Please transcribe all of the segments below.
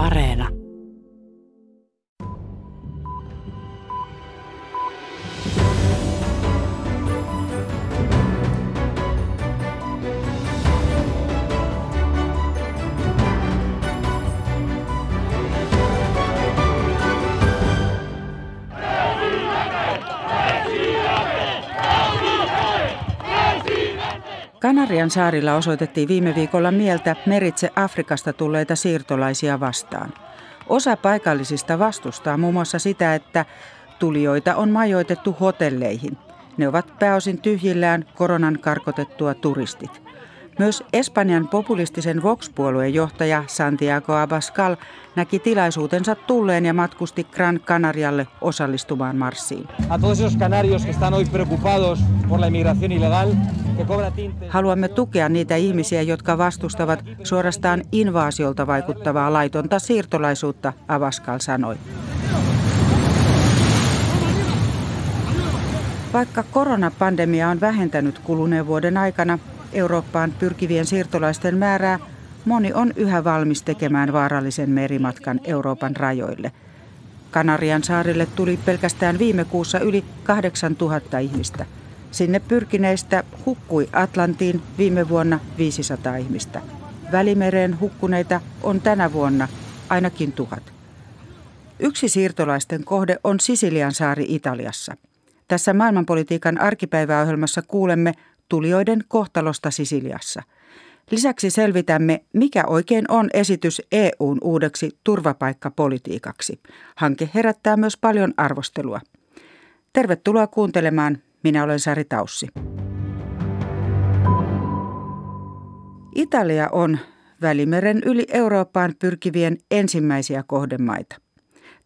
Areena. Kanarian saarilla osoitettiin viime viikolla mieltä meritse Afrikasta tulleita siirtolaisia vastaan. Osa paikallisista vastustaa muun muassa sitä, että tulijoita on majoitettu hotelleihin. Ne ovat pääosin tyhjillään koronan karkotettua turistit. Myös Espanjan populistisen Vox-puolueen johtaja Santiago Abascal näki tilaisuutensa tulleen ja matkusti Gran Canarialle osallistumaan marssiin. Haluamme tukea niitä ihmisiä, jotka vastustavat suorastaan invaasiolta vaikuttavaa laitonta siirtolaisuutta, Abascal sanoi. Vaikka koronapandemia on vähentänyt kuluneen vuoden aikana, Eurooppaan pyrkivien siirtolaisten määrää, moni on yhä valmis tekemään vaarallisen merimatkan Euroopan rajoille. Kanarian saarille tuli pelkästään viime kuussa yli 8000 ihmistä. Sinne pyrkineistä hukkui Atlantiin viime vuonna 500 ihmistä. Välimereen hukkuneita on tänä vuonna ainakin tuhat. Yksi siirtolaisten kohde on Sisilian saari Italiassa. Tässä maailmanpolitiikan arkipäiväohjelmassa kuulemme tulijoiden kohtalosta Sisiliassa. Lisäksi selvitämme, mikä oikein on esitys EUn uudeksi turvapaikkapolitiikaksi. Hanke herättää myös paljon arvostelua. Tervetuloa kuuntelemaan. Minä olen Sari Taussi. Italia on Välimeren yli Eurooppaan pyrkivien ensimmäisiä kohdemaita.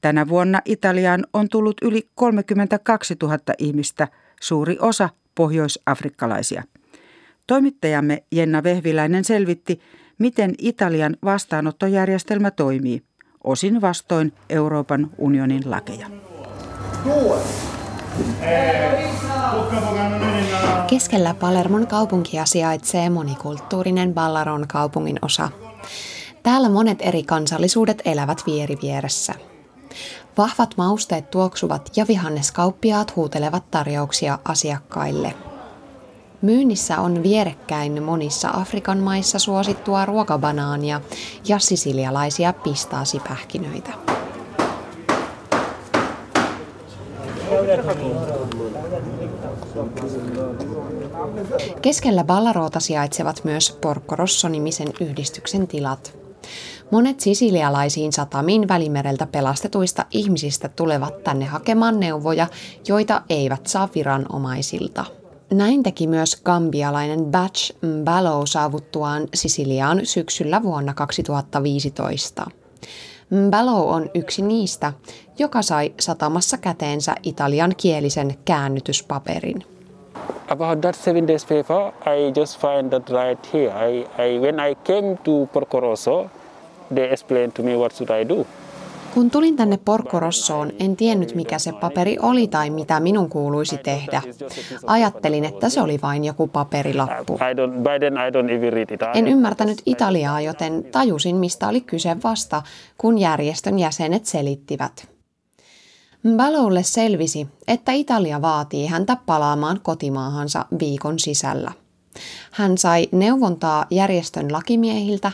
Tänä vuonna Italiaan on tullut yli 32 000 ihmistä, suuri osa pohjoisafrikkalaisia. Toimittajamme Jenna Vehviläinen selvitti, miten Italian vastaanottojärjestelmä toimii, osin vastoin Euroopan unionin lakeja. Keskellä Palermon kaupunkia sijaitsee monikulttuurinen Ballaron kaupungin osa. Täällä monet eri kansallisuudet elävät vieri vieressä. Vahvat mausteet tuoksuvat ja vihanneskauppiaat huutelevat tarjouksia asiakkaille. Myynnissä on vierekkäin monissa Afrikan maissa suosittua ruokabanaania ja sisilialaisia pistaasipähkinöitä. Keskellä Ballaroota sijaitsevat myös Porco Rosso-nimisen yhdistyksen tilat. Monet sisilialaisiin satamiin välimereltä pelastetuista ihmisistä tulevat tänne hakemaan neuvoja, joita eivät saa viranomaisilta. Näin teki myös gambialainen Batch Mbalo saavuttuaan Sisiliaan syksyllä vuonna 2015. Mbalo on yksi niistä, joka sai satamassa käteensä italian kielisen käännytyspaperin. About that seven days paper, I just find that right here. I, I, when I came to Porco Rosso, they explained to me what should I do. Kun tulin tänne Porkorossoon, en tiennyt mikä se paperi oli tai mitä minun kuuluisi tehdä. Ajattelin, että se oli vain joku paperilappu. En ymmärtänyt italiaa, joten tajusin, mistä oli kyse vasta, kun järjestön jäsenet selittivät. Mbaloulle selvisi, että Italia vaatii häntä palaamaan kotimaahansa viikon sisällä. Hän sai neuvontaa järjestön lakimiehiltä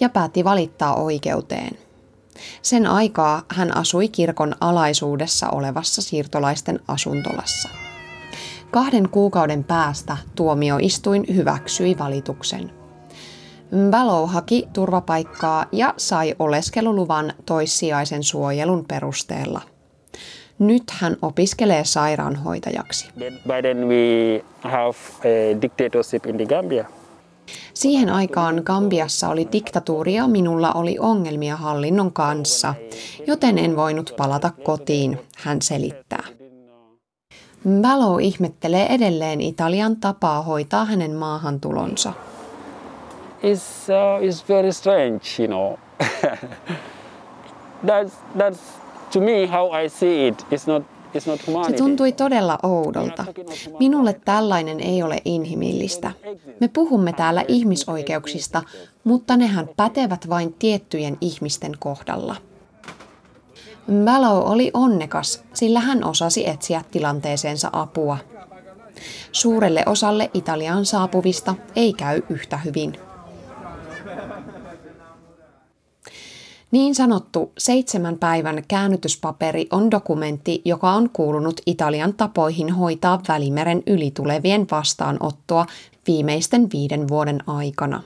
ja päätti valittaa oikeuteen. Sen aikaa hän asui kirkon alaisuudessa olevassa siirtolaisten asuntolassa. Kahden kuukauden päästä tuomioistuin hyväksyi valituksen. Mbalo haki turvapaikkaa ja sai oleskeluluvan toissijaisen suojelun perusteella. Nyt hän opiskelee sairaanhoitajaksi. Then we have a dictatorship in the Gambia. Siihen aikaan Gambiassa oli diktatuuri ja minulla oli ongelmia hallinnon kanssa, joten en voinut palata kotiin, hän selittää. Mbalo ihmettelee edelleen Italian tapaa hoitaa hänen maahantulonsa. It's, uh, it's very strange, you know. that's, that's to me how I see it. It's not Se tuntui todella oudolta. Minulle tällainen ei ole inhimillistä. Me puhumme täällä ihmisoikeuksista, mutta nehän pätevät vain tiettyjen ihmisten kohdalla. Mbalo oli onnekas, sillä hän osasi etsiä tilanteeseensa apua. Suurelle osalle Italiaan saapuvista ei käy yhtä hyvin. Niin sanottu seitsemän päivän käännytyspaperi on dokumentti, joka on kuulunut Italian tapoihin hoitaa Välimeren ylitulevien vastaanottoa viimeisten viiden vuoden aikana.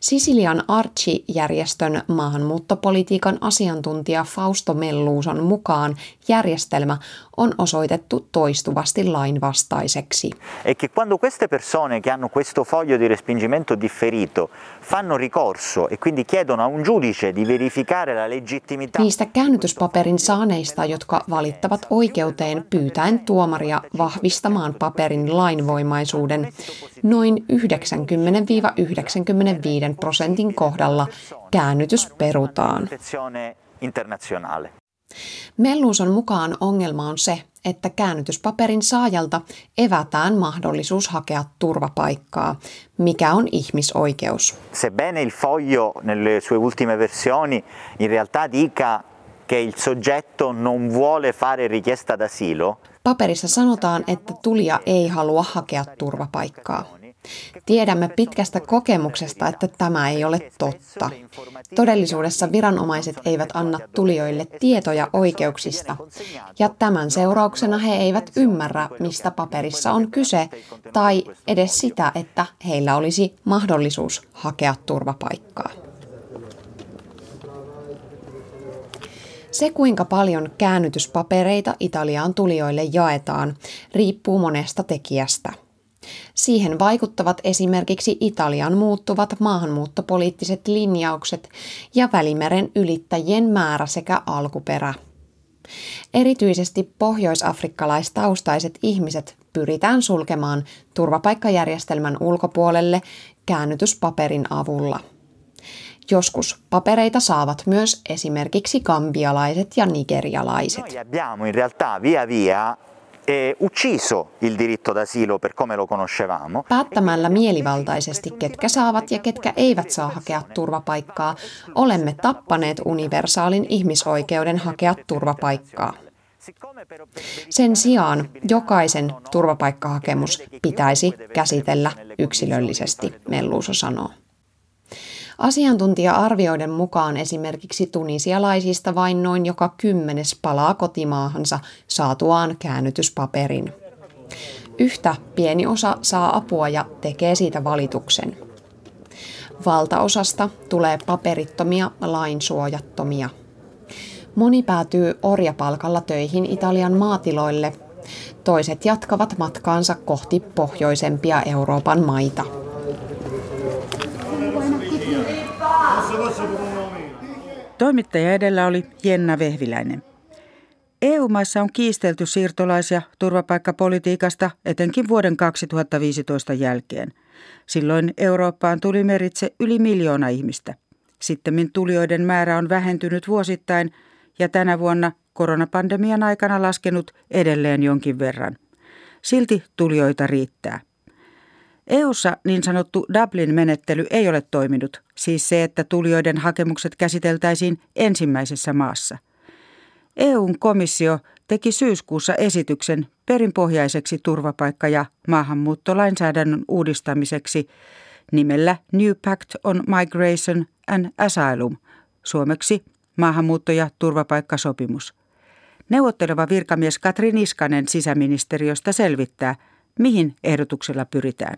Sisilian Archi-järjestön maahanmuuttopolitiikan asiantuntija Fausto Melluuson mukaan järjestelmä on osoitettu toistuvasti lainvastaiseksi. E che quando queste persone che hanno questo foglio di respingimento differito fanno ricorso e quindi chiedono a un giudice di verificare la legittimità... Niistä käännytyspaperin saaneista, jotka valittavat oikeuteen pyytäen tuomaria vahvistamaan paperin lainvoimaisuuden, noin 90-95 prosentin kohdalla käännytys perutaan. Melluuson mukaan ongelma on se, että käännytyspaperin saajalta evätään mahdollisuus hakea turvapaikkaa, mikä on ihmisoikeus. Sebbene il foglio nelle sue ultime versioni in realtà dica che il soggetto non vuole fare richiesta d'asilo, Paperissa sanotaan, että tulija ei halua hakea turvapaikkaa. Tiedämme pitkästä kokemuksesta, että tämä ei ole totta. Todellisuudessa viranomaiset eivät anna tulijoille tietoja oikeuksista, ja tämän seurauksena he eivät ymmärrä, mistä paperissa on kyse, tai edes sitä, että heillä olisi mahdollisuus hakea turvapaikkaa. Se, kuinka paljon käännytyspapereita Italiaan tulijoille jaetaan, riippuu monesta tekijästä – Siihen vaikuttavat esimerkiksi Italian muuttuvat maahanmuuttopoliittiset linjaukset ja Välimeren ylittäjien määrä sekä alkuperä. Erityisesti pohjoisafrikkalaistaustaiset ihmiset pyritään sulkemaan turvapaikkajärjestelmän ulkopuolelle käännytyspaperin avulla. Joskus papereita saavat myös esimerkiksi gambialaiset ja nigerialaiset. Noi abbiamo in realtà via via ucciso il diritto d'asilo per come lo conoscevamo. Päättämällä mielivaltaisesti, ketkä saavat ja ketkä eivät saa hakea turvapaikkaa, olemme tappaneet universaalin ihmisoikeuden hakea turvapaikkaa. Sen sijaan jokaisen turvapaikkahakemus pitäisi käsitellä yksilöllisesti, Melluuso sanoo. Asiantuntija-arvioiden mukaan esimerkiksi tunisialaisista vain noin joka kymmenes palaa kotimaahansa saatuaan käännytyspaperin. Yhtä pieni osa saa apua ja tekee siitä valituksen. Valtaosasta tulee paperittomia lainsuojattomia. Moni päätyy orjapalkalla töihin Italian maatiloille. Toiset jatkavat matkaansa kohti pohjoisempia Euroopan maita. Toimittaja edellä oli Jenna Vehviläinen. EU-maissa on kiistelty siirtolais- ja turvapaikkapolitiikasta etenkin vuoden 2015 jälkeen. Silloin Eurooppaan tuli meritse yli miljoona ihmistä. Sittemmin tulijoiden määrä on vähentynyt vuosittain ja tänä vuonna koronapandemian aikana laskenut edelleen jonkin verran. Silti tulijoita riittää. EUssa niin sanottu Dublin-menettely ei ole toiminut, siis se, että tulijoiden hakemukset käsiteltäisiin ensimmäisessä maassa. EUn komissio teki syyskuussa esityksen perinpohjaiseksi turvapaikka- ja maahanmuuttolainsäädännön uudistamiseksi nimellä New Pact on Migration and Asylum, suomeksi maahanmuutto- ja turvapaikkasopimus. Neuvotteleva virkamies Katri Niskanen sisäministeriöstä selvittää, mihin ehdotuksella pyritään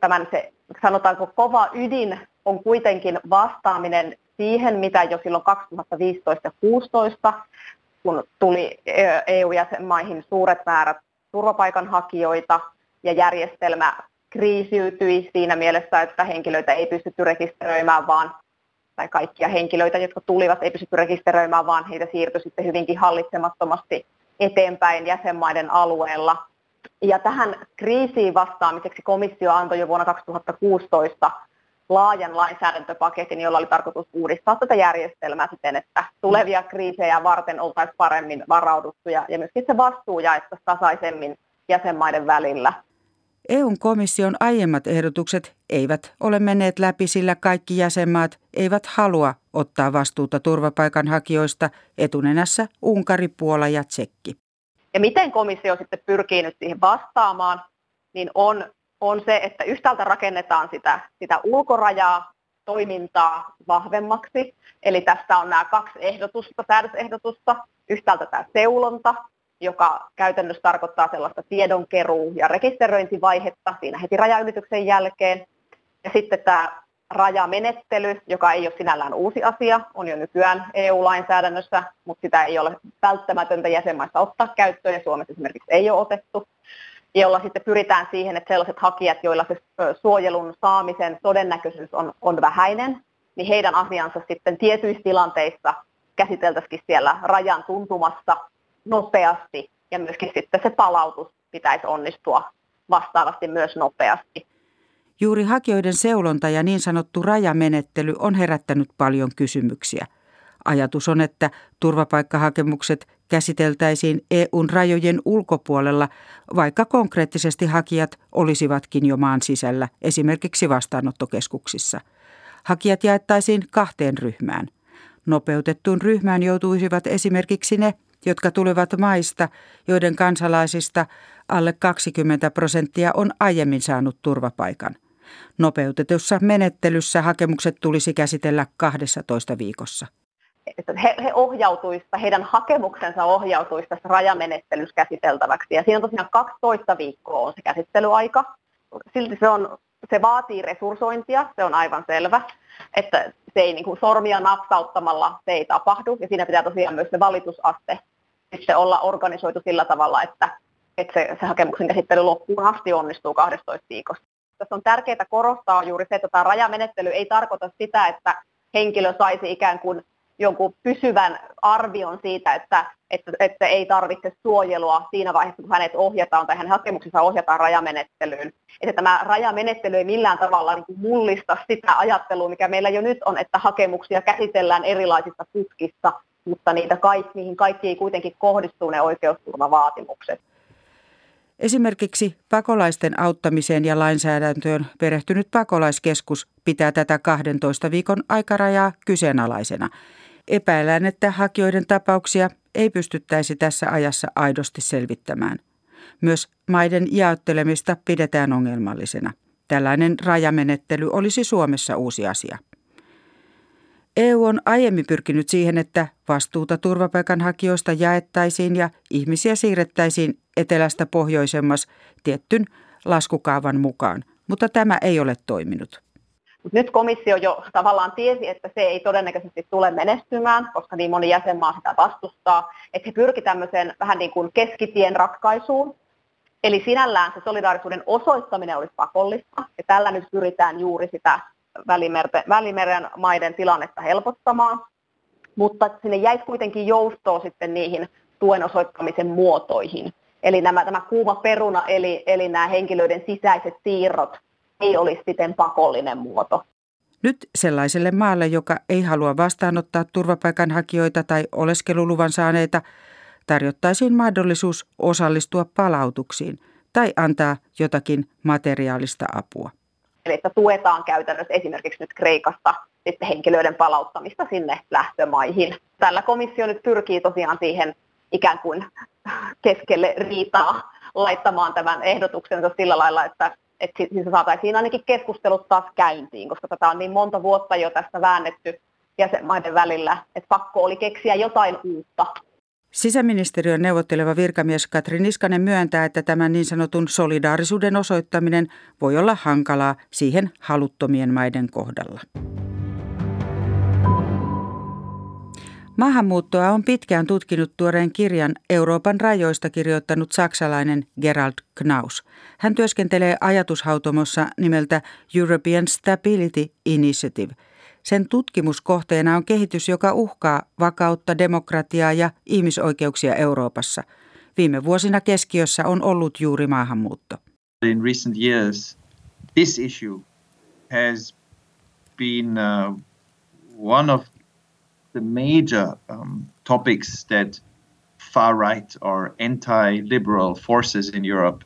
tämän se, sanotaanko kova ydin on kuitenkin vastaaminen siihen, mitä jo silloin 2015 ja 2016, kun tuli EU-jäsenmaihin suuret määrät turvapaikanhakijoita ja järjestelmä kriisiytyi siinä mielessä, että henkilöitä ei pystytty rekisteröimään, vaan tai kaikkia henkilöitä, jotka tulivat, ei pystytty rekisteröimään, vaan heitä siirtyi sitten hyvinkin hallitsemattomasti eteenpäin jäsenmaiden alueella. Ja tähän kriisiin vastaamiseksi komissio antoi jo vuonna 2016 laajan lainsäädäntöpaketin, jolla oli tarkoitus uudistaa tätä järjestelmää siten, että tulevia kriisejä varten oltaisiin paremmin varauduttu ja, myöskin se vastuu jaettaisiin tasaisemmin jäsenmaiden välillä. EUn komission aiemmat ehdotukset eivät ole menneet läpi, sillä kaikki jäsenmaat eivät halua ottaa vastuuta turvapaikanhakijoista etunenässä Unkari, Puola ja Tsekki. Ja miten komissio sitten pyrkii nyt siihen vastaamaan, niin on, on se, että yhtäältä rakennetaan sitä, sitä ulkorajaa, toimintaa vahvemmaksi. Eli tässä on nämä kaksi ehdotusta, säädösehdotusta. Yhtäältä tämä seulonta, joka käytännössä tarkoittaa sellaista tiedonkeruu- ja rekisteröintivaihetta siinä heti rajaylityksen jälkeen. Ja sitten tämä rajamenettely, joka ei ole sinällään uusi asia, on jo nykyään EU-lainsäädännössä, mutta sitä ei ole välttämätöntä jäsenmaissa ottaa käyttöön ja Suomessa esimerkiksi ei ole otettu, jolla sitten pyritään siihen, että sellaiset hakijat, joilla se suojelun saamisen todennäköisyys on, on vähäinen, niin heidän asiansa sitten tietyissä tilanteissa käsiteltäisiin siellä rajan tuntumassa nopeasti ja myöskin sitten se palautus pitäisi onnistua vastaavasti myös nopeasti. Juuri hakijoiden seulonta ja niin sanottu rajamenettely on herättänyt paljon kysymyksiä. Ajatus on, että turvapaikkahakemukset käsiteltäisiin EUn rajojen ulkopuolella, vaikka konkreettisesti hakijat olisivatkin jo maan sisällä, esimerkiksi vastaanottokeskuksissa. Hakijat jaettaisiin kahteen ryhmään. Nopeutettuun ryhmään joutuisivat esimerkiksi ne, jotka tulevat maista, joiden kansalaisista alle 20 prosenttia on aiemmin saanut turvapaikan. Nopeutetussa menettelyssä hakemukset tulisi käsitellä 12 viikossa. He, he ohjautuista, heidän hakemuksensa ohjautuisi tässä rajamenettelyssä käsiteltäväksi. Ja siinä on tosiaan 12 viikkoa on se käsittelyaika. Silti se, on, se vaatii resurssointia, se on aivan selvä. Että se ei niin kuin sormia napsauttamalla se ei tapahdu. Ja siinä pitää tosiaan myös se valitusaste sitten olla organisoitu sillä tavalla, että, että se, se hakemuksen käsittely loppuun asti onnistuu 12 viikossa. Tässä on tärkeää korostaa juuri se, että tämä rajamenettely ei tarkoita sitä, että henkilö saisi ikään kuin jonkun pysyvän arvion siitä, että, että, että ei tarvitse suojelua siinä vaiheessa, kun hänet ohjataan tai hänen hakemuksensa ohjataan rajamenettelyyn. Että tämä rajamenettely ei millään tavalla niin mullista sitä ajattelua, mikä meillä jo nyt on, että hakemuksia käsitellään erilaisissa putkissa, mutta niitä kaikki, niihin kaikkiin kuitenkin kohdistuu ne oikeusturvavaatimukset. Esimerkiksi pakolaisten auttamiseen ja lainsäädäntöön perehtynyt pakolaiskeskus pitää tätä 12 viikon aikarajaa kyseenalaisena. Epäillään, että hakijoiden tapauksia ei pystyttäisi tässä ajassa aidosti selvittämään. Myös maiden jaottelemista pidetään ongelmallisena. Tällainen rajamenettely olisi Suomessa uusi asia. EU on aiemmin pyrkinyt siihen, että vastuuta turvapaikanhakijoista jaettaisiin ja ihmisiä siirrettäisiin etelästä pohjoisemmas tiettyn laskukaavan mukaan, mutta tämä ei ole toiminut. Nyt komissio jo tavallaan tiesi, että se ei todennäköisesti tule menestymään, koska niin moni jäsenmaa sitä vastustaa. Että he pyrkivät tämmöiseen vähän niin kuin keskitien ratkaisuun. Eli sinällään se solidaarisuuden osoittaminen olisi pakollista, ja tällä nyt pyritään juuri sitä Välimeren maiden tilannetta helpottamaan, mutta sinne jäisi kuitenkin joustoa sitten niihin tuen osoittamisen muotoihin. Eli nämä, tämä kuuma peruna, eli, eli nämä henkilöiden sisäiset siirrot, ei olisi siten pakollinen muoto. Nyt sellaiselle maalle, joka ei halua vastaanottaa turvapaikanhakijoita tai oleskeluluvan saaneita, tarjottaisiin mahdollisuus osallistua palautuksiin tai antaa jotakin materiaalista apua. Eli että tuetaan käytännössä esimerkiksi nyt Kreikasta sitten henkilöiden palauttamista sinne lähtömaihin. Tällä komissio nyt pyrkii tosiaan siihen ikään kuin keskelle riitaa laittamaan tämän ehdotuksensa sillä lailla, että, että siitä saataisiin ainakin keskustelut taas käyntiin, koska tätä on niin monta vuotta jo tästä väännetty jäsenmaiden välillä, että pakko oli keksiä jotain uutta. Sisäministeriön neuvotteleva virkamies Katri Niskanen myöntää, että tämän niin sanotun solidaarisuuden osoittaminen voi olla hankalaa siihen haluttomien maiden kohdalla. Maahanmuuttoa on pitkään tutkinut tuoreen kirjan Euroopan rajoista kirjoittanut saksalainen Gerald Knaus. Hän työskentelee ajatushautomossa nimeltä European Stability Initiative – sen tutkimuskohteena on kehitys, joka uhkaa vakautta, demokratiaa ja ihmisoikeuksia Euroopassa. Viime vuosina keskiössä on ollut juuri maahanmuutto. In recent years, this issue has been uh, one of the major um, topics that far right or anti-liberal forces in Europe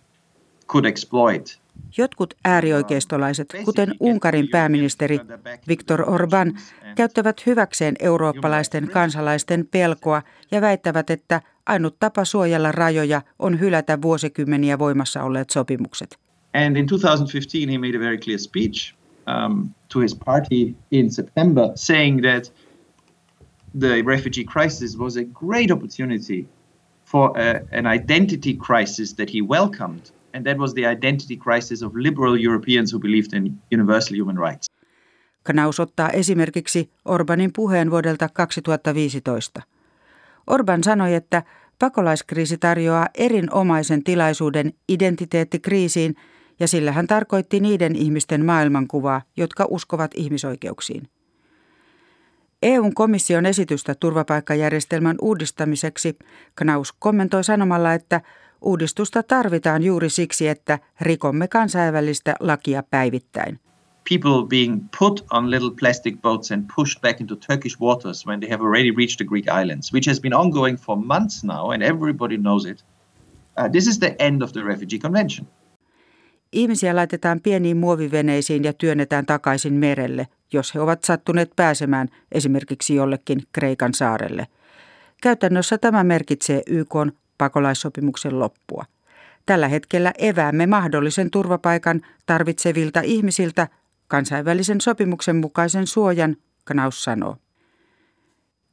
could exploit. Jotkut äärioikeistolaiset, kuten Unkarin pääministeri Viktor Orban, käyttävät hyväkseen eurooppalaisten kansalaisten pelkoa ja väittävät, että ainut tapa suojella rajoja on hylätä vuosikymmeniä voimassa olleet sopimukset. And in 2015 he made a very clear speech um, to his party in September saying that the refugee crisis was a great opportunity for a, an identity crisis that he welcomed, and that was the identity crisis of liberal Europeans who believed in universal human rights. Knaus ottaa esimerkiksi Orbanin puheen vuodelta 2015. Orban sanoi, että pakolaiskriisi tarjoaa erinomaisen tilaisuuden identiteettikriisiin, ja sillä hän tarkoitti niiden ihmisten maailmankuvaa, jotka uskovat ihmisoikeuksiin. EUn komission esitystä turvapaikkajärjestelmän uudistamiseksi Knaus kommentoi sanomalla, että uudistusta tarvitaan juuri siksi, että rikomme kansainvälistä lakia päivittäin. People being put on little plastic boats and pushed back into Turkish waters when they have already reached the Greek islands, which has been ongoing for months now and everybody knows it. Uh, this is the end of the refugee convention. Ihmisiä laitetaan pieniin muoviveneisiin ja työnnetään takaisin merelle, jos he ovat sattuneet pääsemään esimerkiksi jollekin Kreikan saarelle. Käytännössä tämä merkitsee YK pakolaissopimuksen loppua. Tällä hetkellä eväämme mahdollisen turvapaikan tarvitsevilta ihmisiltä kansainvälisen sopimuksen mukaisen suojan, Knaus sanoo.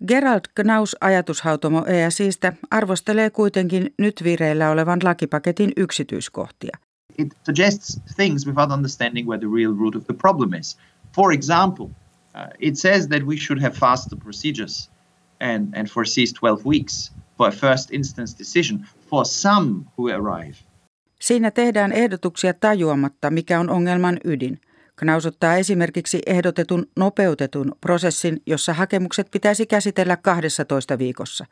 Gerald Knaus ajatushautomo ESIstä arvostelee kuitenkin nyt vireillä olevan lakipaketin yksityiskohtia – it suggests things without understanding where the real root of the problem is. For example, uh, it says that we should have faster procedures and, and foresees 12 weeks for a first instance decision for some who arrive. Siinä tehdään ehdotuksia tajuamatta, mikä on ongelman ydin. Knaus ottaa esimerkiksi ehdotetun nopeutetun prosessin, jossa hakemukset pitäisi käsitellä 12 viikossa.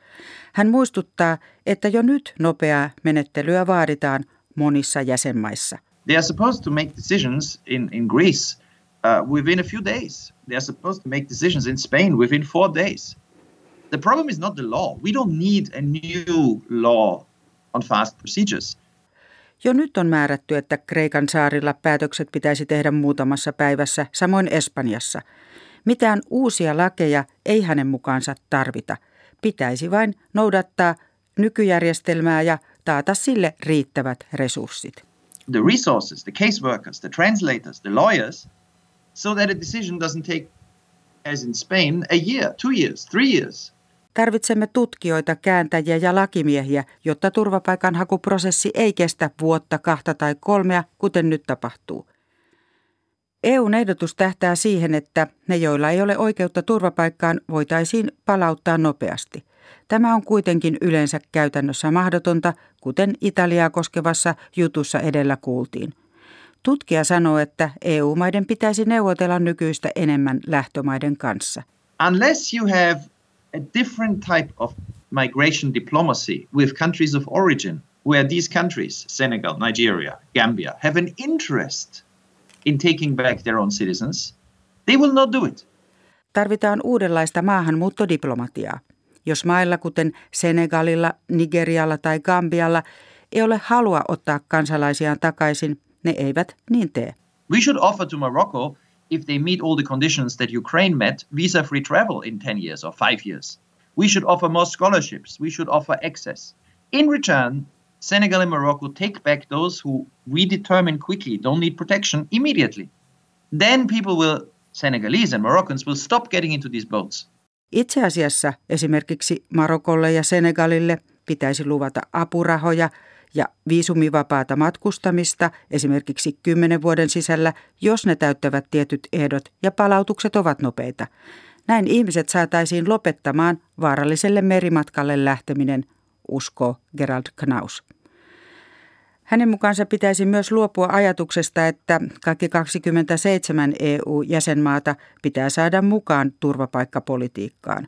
Hän muistuttaa, että jo nyt nopeaa menettelyä vaaditaan monissa jäsenmaissa. They are supposed to make decisions in, in Greece uh, within a few days. They are supposed to make decisions in Spain within four days. The problem is not the law. We don't need a new law on fast procedures. Jo nyt on määrätty, että Kreikan saarilla päätökset pitäisi tehdä muutamassa päivässä, samoin Espanjassa. Mitään uusia lakeja ei hänen mukaansa tarvita. Pitäisi vain noudattaa nykyjärjestelmää ja taata sille riittävät resurssit. The resources, the caseworkers, the translators, the lawyers, so that a decision doesn't take, as in Spain, a year, two years, three years. Tarvitsemme tutkijoita, kääntäjiä ja lakimiehiä, jotta turvapaikanhakuprosessi ei kestä vuotta, kahta tai kolmea, kuten nyt tapahtuu. EUn ehdotus tähtää siihen, että ne, joilla ei ole oikeutta turvapaikkaan, voitaisiin palauttaa nopeasti. Tämä on kuitenkin yleensä käytännössä mahdotonta, kuten Italiaa koskevassa jutussa edellä kuultiin. Tutkija sanoo, että EU-maiden pitäisi neuvotella nykyistä enemmän lähtömaiden kanssa. Unless you have a different type of migration diplomacy with countries of origin, where these countries, Senegal, Nigeria, Gambia, have an interest in taking back their own citizens, they will not do it. Tarvitaan uudenlaista maahanmuuttodiplomatiaa. Jos mailla kuten Senegalilla, Nigerialla tai Gambialla ei ole halua ottaa kansalaisiaan takaisin, ne eivät niin tee. We should offer to Morocco, if they meet all the conditions that Ukraine met, visa-free travel in 10 years or 5 years. We should offer more scholarships. We should offer access. In return, Senegal and Morocco take back those who we determine quickly don't need protection immediately. Then people will, Senegalese and Moroccans, will stop getting into these boats. Itse asiassa esimerkiksi Marokolle ja Senegalille pitäisi luvata apurahoja ja viisumivapaata matkustamista esimerkiksi kymmenen vuoden sisällä, jos ne täyttävät tietyt ehdot ja palautukset ovat nopeita. Näin ihmiset saataisiin lopettamaan vaaralliselle merimatkalle lähteminen, uskoo Gerald Knaus. Hänen mukaansa pitäisi myös luopua ajatuksesta, että kaikki 27 EU-jäsenmaata pitää saada mukaan turvapaikkapolitiikkaan.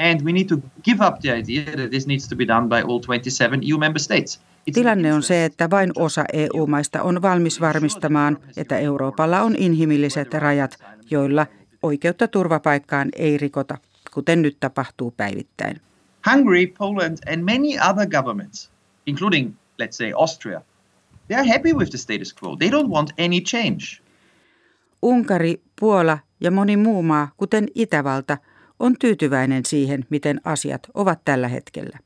And we need to give up the idea that this needs to be done by all 27 EU member states. Tilanne on se, että vain osa EU-maista on valmis varmistamaan, että Euroopalla on inhimilliset rajat, joilla oikeutta turvapaikkaan ei rikota, kuten nyt tapahtuu päivittäin. Hungary, Poland and many other governments, including let's say Austria, they are happy with the status quo. They don't want any change. Unkari, Puola ja moni muu maa, kuten Itävalta, on tyytyväinen siihen, miten asiat ovat tällä hetkellä.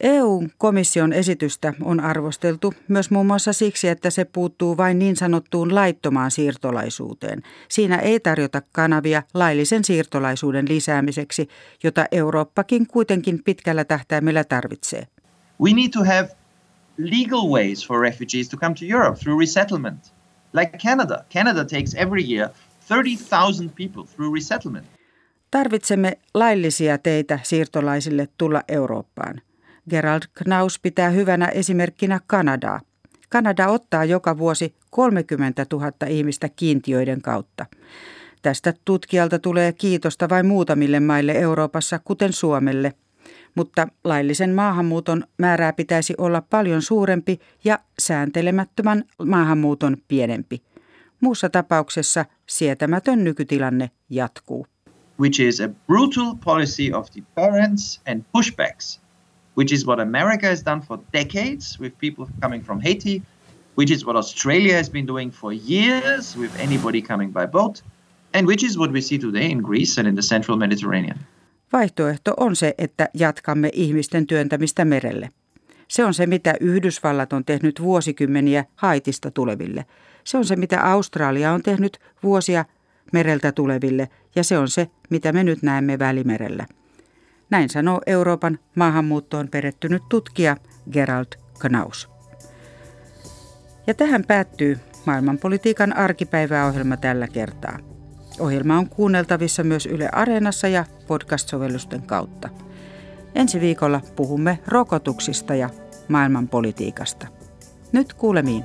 EU-komission esitystä on arvosteltu myös muun muassa siksi, että se puuttuu vain niin sanottuun laittomaan siirtolaisuuteen. Siinä ei tarjota kanavia laillisen siirtolaisuuden lisäämiseksi, jota Eurooppakin kuitenkin pitkällä tähtäimellä tarvitsee. We need to have legal ways for refugees to come to Europe through resettlement. Like Canada. Canada takes every year 30,000 people through resettlement. Tarvitsemme laillisia teitä siirtolaisille tulla Eurooppaan. Gerald Knaus pitää hyvänä esimerkkinä Kanadaa. Kanada ottaa joka vuosi 30 000 ihmistä kiintiöiden kautta. Tästä tutkijalta tulee kiitosta vain muutamille maille Euroopassa, kuten Suomelle. Mutta laillisen maahanmuuton määrää pitäisi olla paljon suurempi ja sääntelemättömän maahanmuuton pienempi. Muussa tapauksessa sietämätön nykytilanne jatkuu. Which is a brutal policy of deterrence and pushbacks which is what America has done for decades with people coming from Haiti, which is what Australia has been doing for years with anybody coming by boat, and which is what we see today in Greece and in the central Mediterranean. Vaihtoehto on se, että jatkamme ihmisten työntämistä merelle. Se on se, mitä Yhdysvallat on tehnyt vuosikymmeniä Haitista tuleville. Se on se, mitä Australia on tehnyt vuosia mereltä tuleville, ja se on se, mitä me nyt näemme Välimerellä. Näin sanoo Euroopan maahanmuuttoon perehtynyt tutkija Gerald Knaus. Ja tähän päättyy maailmanpolitiikan arkipäiväohjelma tällä kertaa. Ohjelma on kuunneltavissa myös Yle Areenassa ja podcast-sovellusten kautta. Ensi viikolla puhumme rokotuksista ja maailmanpolitiikasta. Nyt kuulemiin.